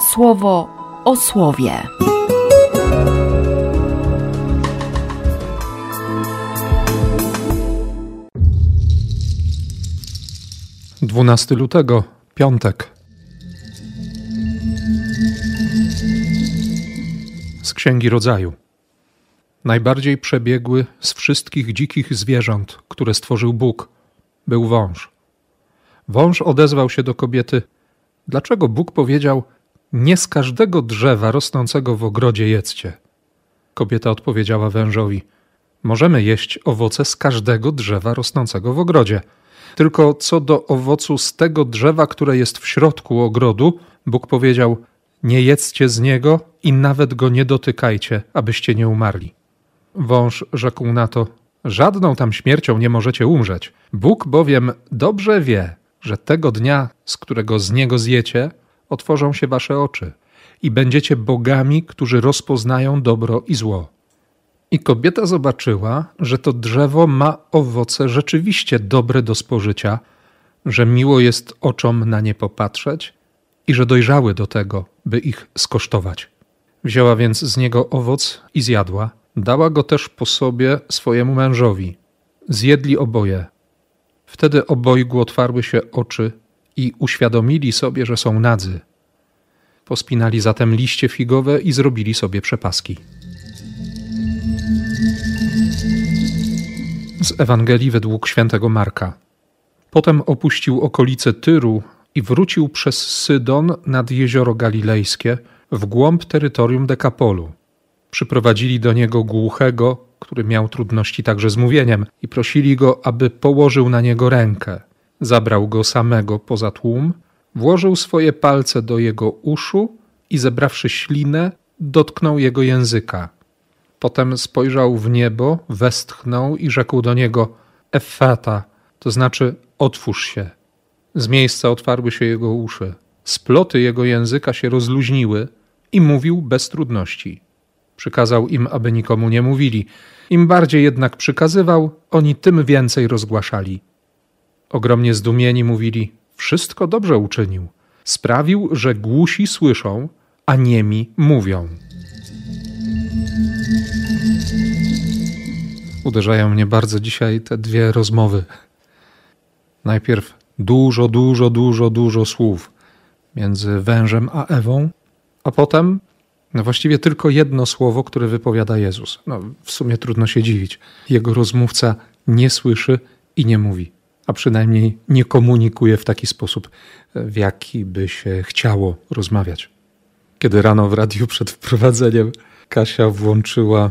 słowo o słowie. 12 lutego, piątek. Z Księgi Rodzaju. Najbardziej przebiegły z wszystkich dzikich zwierząt, które stworzył Bóg, był wąż. Wąż odezwał się do kobiety: Dlaczego Bóg powiedział: Nie z każdego drzewa rosnącego w ogrodzie jedzcie? Kobieta odpowiedziała wężowi: Możemy jeść owoce z każdego drzewa rosnącego w ogrodzie. Tylko co do owocu z tego drzewa, które jest w środku ogrodu, Bóg powiedział: Nie jedzcie z niego i nawet go nie dotykajcie, abyście nie umarli. Wąż rzekł na to: Żadną tam śmiercią nie możecie umrzeć. Bóg bowiem dobrze wie, że tego dnia, z którego z niego zjecie, otworzą się wasze oczy i będziecie bogami, którzy rozpoznają dobro i zło. I kobieta zobaczyła, że to drzewo ma owoce rzeczywiście dobre do spożycia, że miło jest oczom na nie popatrzeć i że dojrzały do tego, by ich skosztować. Wzięła więc z niego owoc i zjadła. Dała go też po sobie swojemu mężowi. Zjedli oboje. Wtedy obojgu otwarły się oczy i uświadomili sobie, że są nadzy. Pospinali zatem liście figowe i zrobili sobie przepaski. Z Ewangelii według świętego Marka. Potem opuścił okolice Tyru i wrócił przez Sydon nad jezioro Galilejskie w głąb terytorium Dekapolu. Przyprowadzili do niego głuchego, który miał trudności także z mówieniem, i prosili go, aby położył na niego rękę. Zabrał go samego poza tłum, włożył swoje palce do jego uszu i zebrawszy ślinę, dotknął jego języka. Potem spojrzał w niebo, westchnął i rzekł do niego: Effata, to znaczy otwórz się. Z miejsca otwarły się jego uszy, sploty jego języka się rozluźniły i mówił bez trudności. Przykazał im, aby nikomu nie mówili. Im bardziej jednak przykazywał, oni tym więcej rozgłaszali. Ogromnie zdumieni mówili: Wszystko dobrze uczynił. Sprawił, że głusi słyszą, a niemi mówią. Uderzają mnie bardzo dzisiaj te dwie rozmowy. Najpierw dużo, dużo, dużo, dużo słów między wężem a Ewą, a potem no właściwie tylko jedno słowo, które wypowiada Jezus. No, w sumie trudno się dziwić. Jego rozmówca nie słyszy i nie mówi, a przynajmniej nie komunikuje w taki sposób, w jaki by się chciało rozmawiać. Kiedy rano w radiu przed wprowadzeniem Kasia włączyła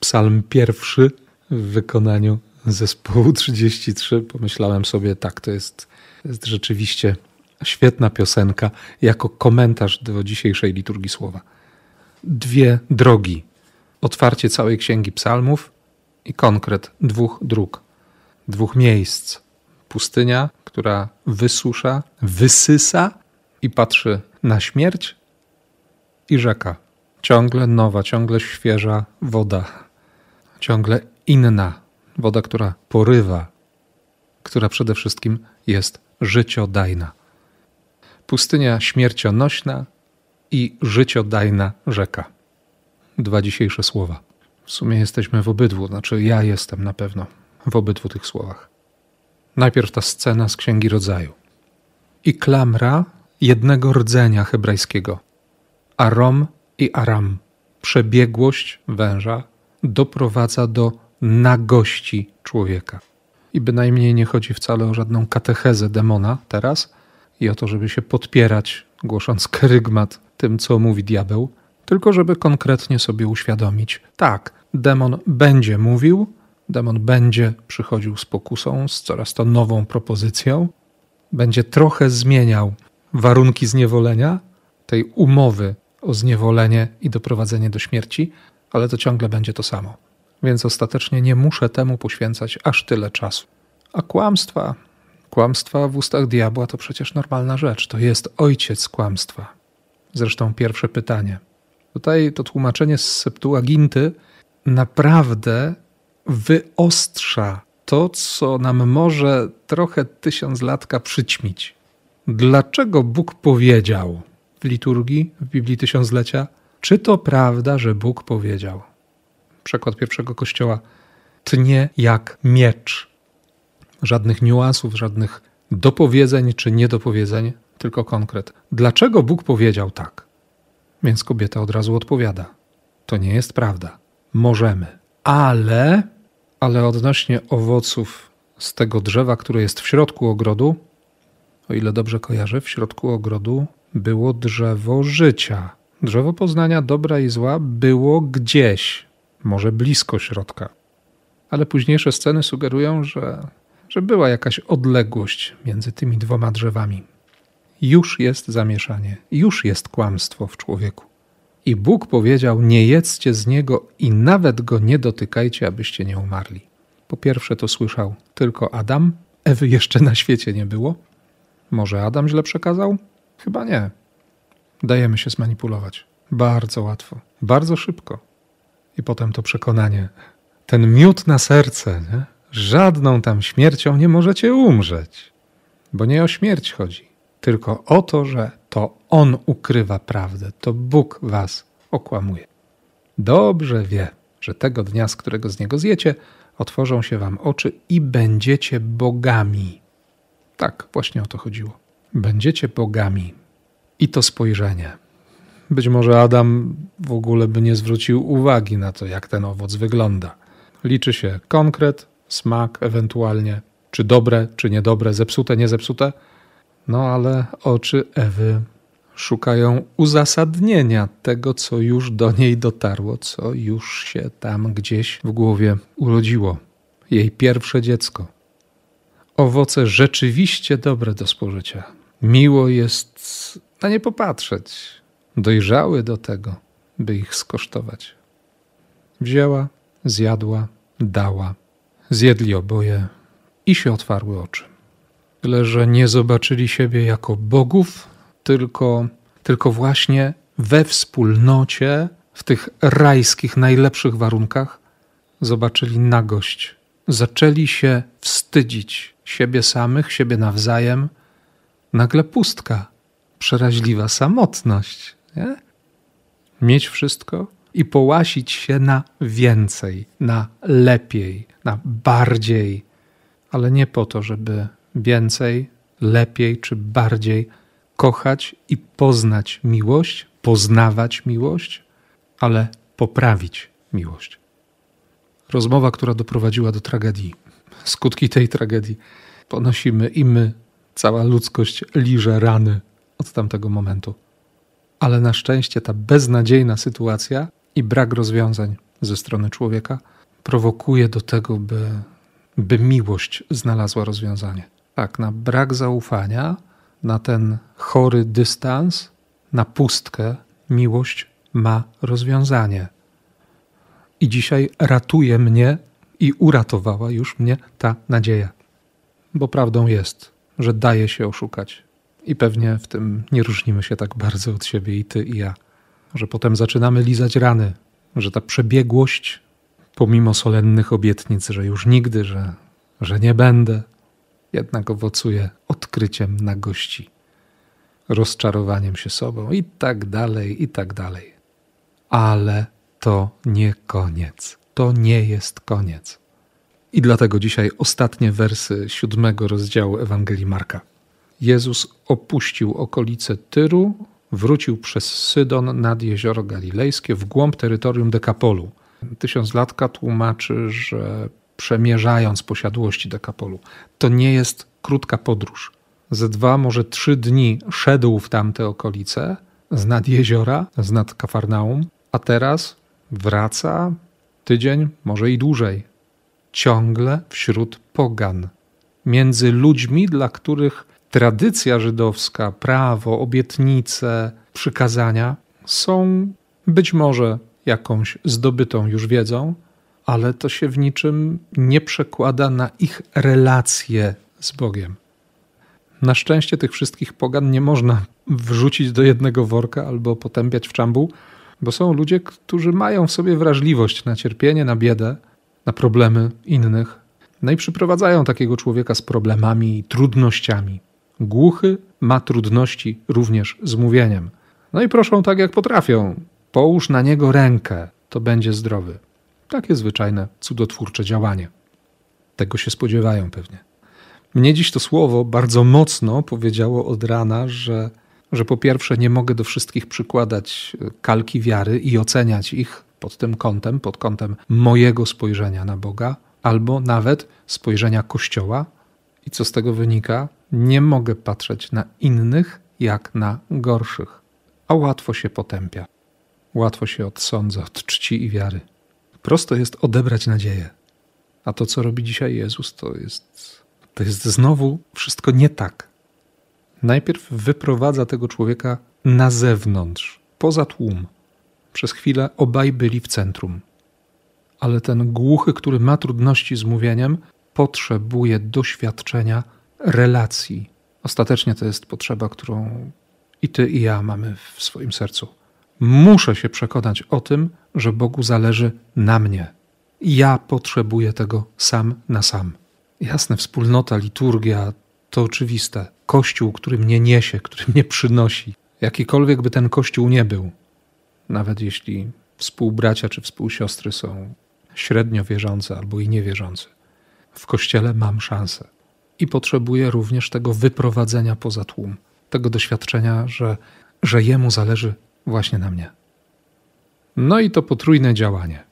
psalm pierwszy w wykonaniu zespołu 33, pomyślałem sobie, tak, to jest, jest rzeczywiście świetna piosenka jako komentarz do dzisiejszej liturgii słowa dwie drogi. Otwarcie całej księgi psalmów i konkret dwóch dróg, dwóch miejsc. Pustynia, która wysusza, wysysa i patrzy na śmierć, i rzeka. Ciągle nowa, ciągle świeża woda, ciągle inna woda, która porywa, która przede wszystkim jest życiodajna. Pustynia śmiercionośna, i życiodajna rzeka. Dwa dzisiejsze słowa. W sumie jesteśmy w obydwu, znaczy ja jestem na pewno w obydwu tych słowach. Najpierw ta scena z Księgi Rodzaju. I klamra jednego rdzenia hebrajskiego. Arom i Aram. Przebiegłość węża doprowadza do nagości człowieka. I bynajmniej nie chodzi wcale o żadną katechezę demona teraz i o to, żeby się podpierać, głosząc kerygmat tym, co mówi diabeł, tylko żeby konkretnie sobie uświadomić: tak, demon będzie mówił, demon będzie przychodził z pokusą, z coraz to nową propozycją, będzie trochę zmieniał warunki zniewolenia, tej umowy o zniewolenie i doprowadzenie do śmierci, ale to ciągle będzie to samo. Więc ostatecznie nie muszę temu poświęcać aż tyle czasu. A kłamstwa, kłamstwa w ustach diabła to przecież normalna rzecz. To jest ojciec kłamstwa. Zresztą pierwsze pytanie. Tutaj to tłumaczenie z Septuaginty naprawdę wyostrza to, co nam może trochę tysiąc latka przyćmić. Dlaczego Bóg powiedział w liturgii, w Biblii Tysiąclecia? Czy to prawda, że Bóg powiedział? Przekład pierwszego kościoła tnie jak miecz. Żadnych niuansów, żadnych dopowiedzeń czy niedopowiedzeń, tylko konkret. Dlaczego Bóg powiedział tak? Więc kobieta od razu odpowiada: To nie jest prawda. Możemy, ale, ale odnośnie owoców z tego drzewa, które jest w środku ogrodu, o ile dobrze kojarzę, w środku ogrodu było drzewo życia. Drzewo poznania dobra i zła było gdzieś, może blisko środka. Ale późniejsze sceny sugerują, że, że była jakaś odległość między tymi dwoma drzewami. Już jest zamieszanie, już jest kłamstwo w człowieku. I Bóg powiedział: Nie jedzcie z niego i nawet go nie dotykajcie, abyście nie umarli. Po pierwsze, to słyszał tylko Adam, Ewy jeszcze na świecie nie było. Może Adam źle przekazał? Chyba nie. Dajemy się zmanipulować. Bardzo łatwo, bardzo szybko. I potem to przekonanie, ten miód na serce, nie? żadną tam śmiercią nie możecie umrzeć. Bo nie o śmierć chodzi, tylko o to, że to On ukrywa prawdę, to Bóg was okłamuje. Dobrze wie, że tego dnia, z którego z niego zjecie, otworzą się wam oczy i będziecie bogami. Tak, właśnie o to chodziło. Będziecie bogami. I to spojrzenie. Być może Adam w ogóle by nie zwrócił uwagi na to, jak ten owoc wygląda. Liczy się konkret, smak, ewentualnie, czy dobre, czy niedobre, zepsute, nie zepsute. No ale oczy Ewy szukają uzasadnienia tego, co już do niej dotarło, co już się tam gdzieś w głowie urodziło. Jej pierwsze dziecko. Owoce rzeczywiście dobre do spożycia. Miło jest na nie popatrzeć. Dojrzały do tego, by ich skosztować. Wzięła, zjadła, dała. Zjedli oboje i się otwarły oczy. Tyle, że nie zobaczyli siebie jako bogów, tylko, tylko właśnie we wspólnocie, w tych rajskich, najlepszych warunkach, zobaczyli nagość. Zaczęli się wstydzić siebie samych, siebie nawzajem. Nagle pustka, przeraźliwa samotność. Nie? Mieć wszystko i połasić się na więcej, na lepiej, na bardziej, ale nie po to, żeby więcej, lepiej czy bardziej kochać i poznać miłość, poznawać miłość, ale poprawić miłość. Rozmowa, która doprowadziła do tragedii. Skutki tej tragedii ponosimy i my, cała ludzkość liże rany od tamtego momentu. Ale na szczęście ta beznadziejna sytuacja i brak rozwiązań ze strony człowieka prowokuje do tego, by, by miłość znalazła rozwiązanie. Tak, na brak zaufania na ten chory dystans, na pustkę, miłość ma rozwiązanie. I dzisiaj ratuje mnie i uratowała już mnie ta nadzieja. Bo prawdą jest, że daje się oszukać. I pewnie w tym nie różnimy się tak bardzo od siebie i ty i ja, że potem zaczynamy lizać rany, że ta przebiegłość, pomimo solennych obietnic, że już nigdy, że, że nie będę, jednak owocuje odkryciem nagości, rozczarowaniem się sobą i tak dalej, i tak dalej. Ale to nie koniec. To nie jest koniec. I dlatego dzisiaj ostatnie wersy siódmego rozdziału Ewangelii Marka. Jezus opuścił okolice Tyru, wrócił przez Sydon nad jezioro galilejskie w głąb terytorium Dekapolu. Tysiąclatka tłumaczy, że przemierzając posiadłości Dekapolu. To nie jest krótka podróż. Ze dwa, może trzy dni szedł w tamte okolice, z nad jeziora, z nad Kafarnaum, a teraz wraca tydzień, może i dłużej. Ciągle wśród pogan, między ludźmi, dla których tradycja żydowska, prawo, obietnice, przykazania są być może jakąś zdobytą już wiedzą, ale to się w niczym nie przekłada na ich relacje z Bogiem. Na szczęście tych wszystkich pogan nie można wrzucić do jednego worka albo potępiać w czambu, bo są ludzie, którzy mają w sobie wrażliwość na cierpienie, na biedę, na problemy innych. No i przyprowadzają takiego człowieka z problemami i trudnościami. Głuchy ma trudności również z mówieniem. No i proszą tak, jak potrafią. Połóż na niego rękę, to będzie zdrowy. Takie zwyczajne, cudotwórcze działanie. Tego się spodziewają pewnie. Mnie dziś to słowo bardzo mocno powiedziało od rana, że, że po pierwsze nie mogę do wszystkich przykładać kalki wiary i oceniać ich pod tym kątem, pod kątem mojego spojrzenia na Boga, albo nawet spojrzenia Kościoła. I co z tego wynika? Nie mogę patrzeć na innych jak na gorszych, a łatwo się potępia. Łatwo się odsądza od czci i wiary. Prosto jest odebrać nadzieję. A to, co robi dzisiaj Jezus, to jest, to jest znowu wszystko nie tak. Najpierw wyprowadza tego człowieka na zewnątrz, poza tłum. Przez chwilę obaj byli w centrum. Ale ten głuchy, który ma trudności z mówieniem, potrzebuje doświadczenia relacji. Ostatecznie to jest potrzeba, którą i ty, i ja mamy w swoim sercu. Muszę się przekonać o tym, że Bogu zależy na mnie. Ja potrzebuję tego sam na sam. Jasne, wspólnota, liturgia to oczywiste. Kościół, który mnie niesie, który mnie przynosi. Jakikolwiek by ten kościół nie był, nawet jeśli współbracia czy współsiostry są średnio wierzące albo i niewierzące. W kościele mam szansę i potrzebuję również tego wyprowadzenia poza tłum, tego doświadczenia, że, że jemu zależy właśnie na mnie. No i to potrójne działanie.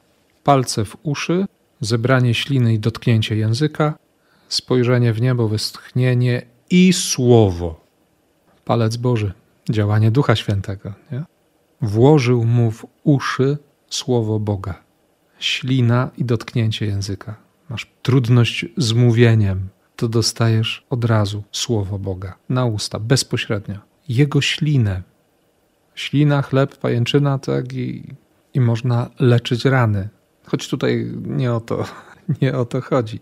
Palce w uszy, zebranie śliny i dotknięcie języka, spojrzenie w niebo, westchnienie i słowo. Palec Boży, działanie Ducha Świętego. Nie? Włożył mu w uszy słowo Boga. Ślina i dotknięcie języka. Masz trudność z mówieniem, to dostajesz od razu słowo Boga na usta, bezpośrednio. Jego ślinę. Ślina, chleb, pajęczyna, tak i, i można leczyć rany. Choć tutaj nie o to, nie o to chodzi.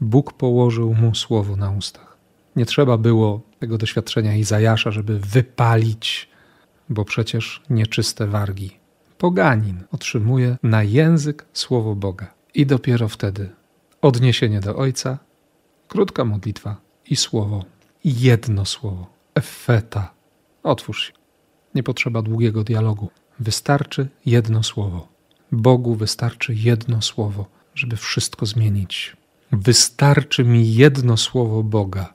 Bóg położył mu słowo na ustach. Nie trzeba było tego doświadczenia Izajasza, żeby wypalić, bo przecież nieczyste wargi. Poganin otrzymuje na język słowo Boga. I dopiero wtedy odniesienie do Ojca, krótka modlitwa i słowo. Jedno słowo. Efeta. Otwórz się. Nie potrzeba długiego dialogu. Wystarczy jedno słowo. Bogu wystarczy jedno słowo, żeby wszystko zmienić. Wystarczy mi jedno słowo Boga.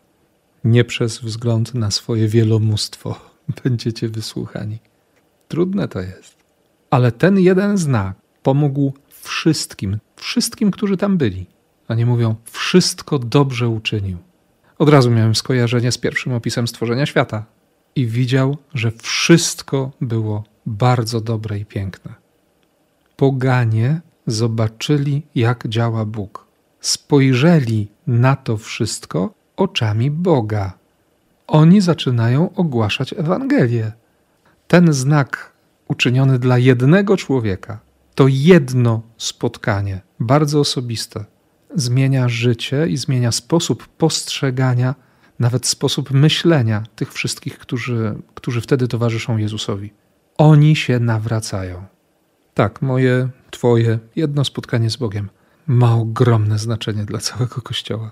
Nie przez wzgląd na swoje wielomóstwo będziecie wysłuchani. Trudne to jest. Ale ten jeden znak pomógł wszystkim, wszystkim, którzy tam byli. A nie mówią, wszystko dobrze uczynił. Od razu miałem skojarzenie z pierwszym opisem stworzenia świata i widział, że wszystko było bardzo dobre i piękne. Poganie zobaczyli, jak działa Bóg. Spojrzeli na to wszystko oczami Boga. Oni zaczynają ogłaszać Ewangelię. Ten znak uczyniony dla jednego człowieka to jedno spotkanie, bardzo osobiste, zmienia życie i zmienia sposób postrzegania, nawet sposób myślenia tych wszystkich, którzy, którzy wtedy towarzyszą Jezusowi. Oni się nawracają. Tak, moje, Twoje jedno spotkanie z Bogiem ma ogromne znaczenie dla całego Kościoła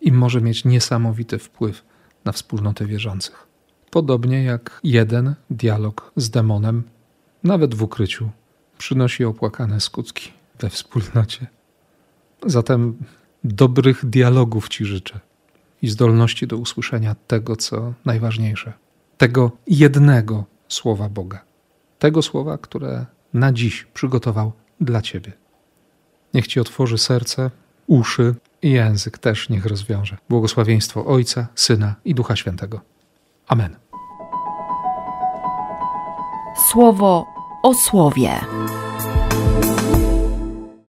i może mieć niesamowity wpływ na wspólnotę wierzących. Podobnie jak jeden dialog z demonem, nawet w ukryciu, przynosi opłakane skutki we wspólnocie. Zatem dobrych dialogów Ci życzę i zdolności do usłyszenia tego, co najważniejsze, tego jednego słowa Boga, tego słowa, które na dziś przygotował dla Ciebie. Niech Ci otworzy serce, uszy i język też niech rozwiąże. Błogosławieństwo Ojca, Syna i Ducha Świętego. Amen. Słowo o słowie.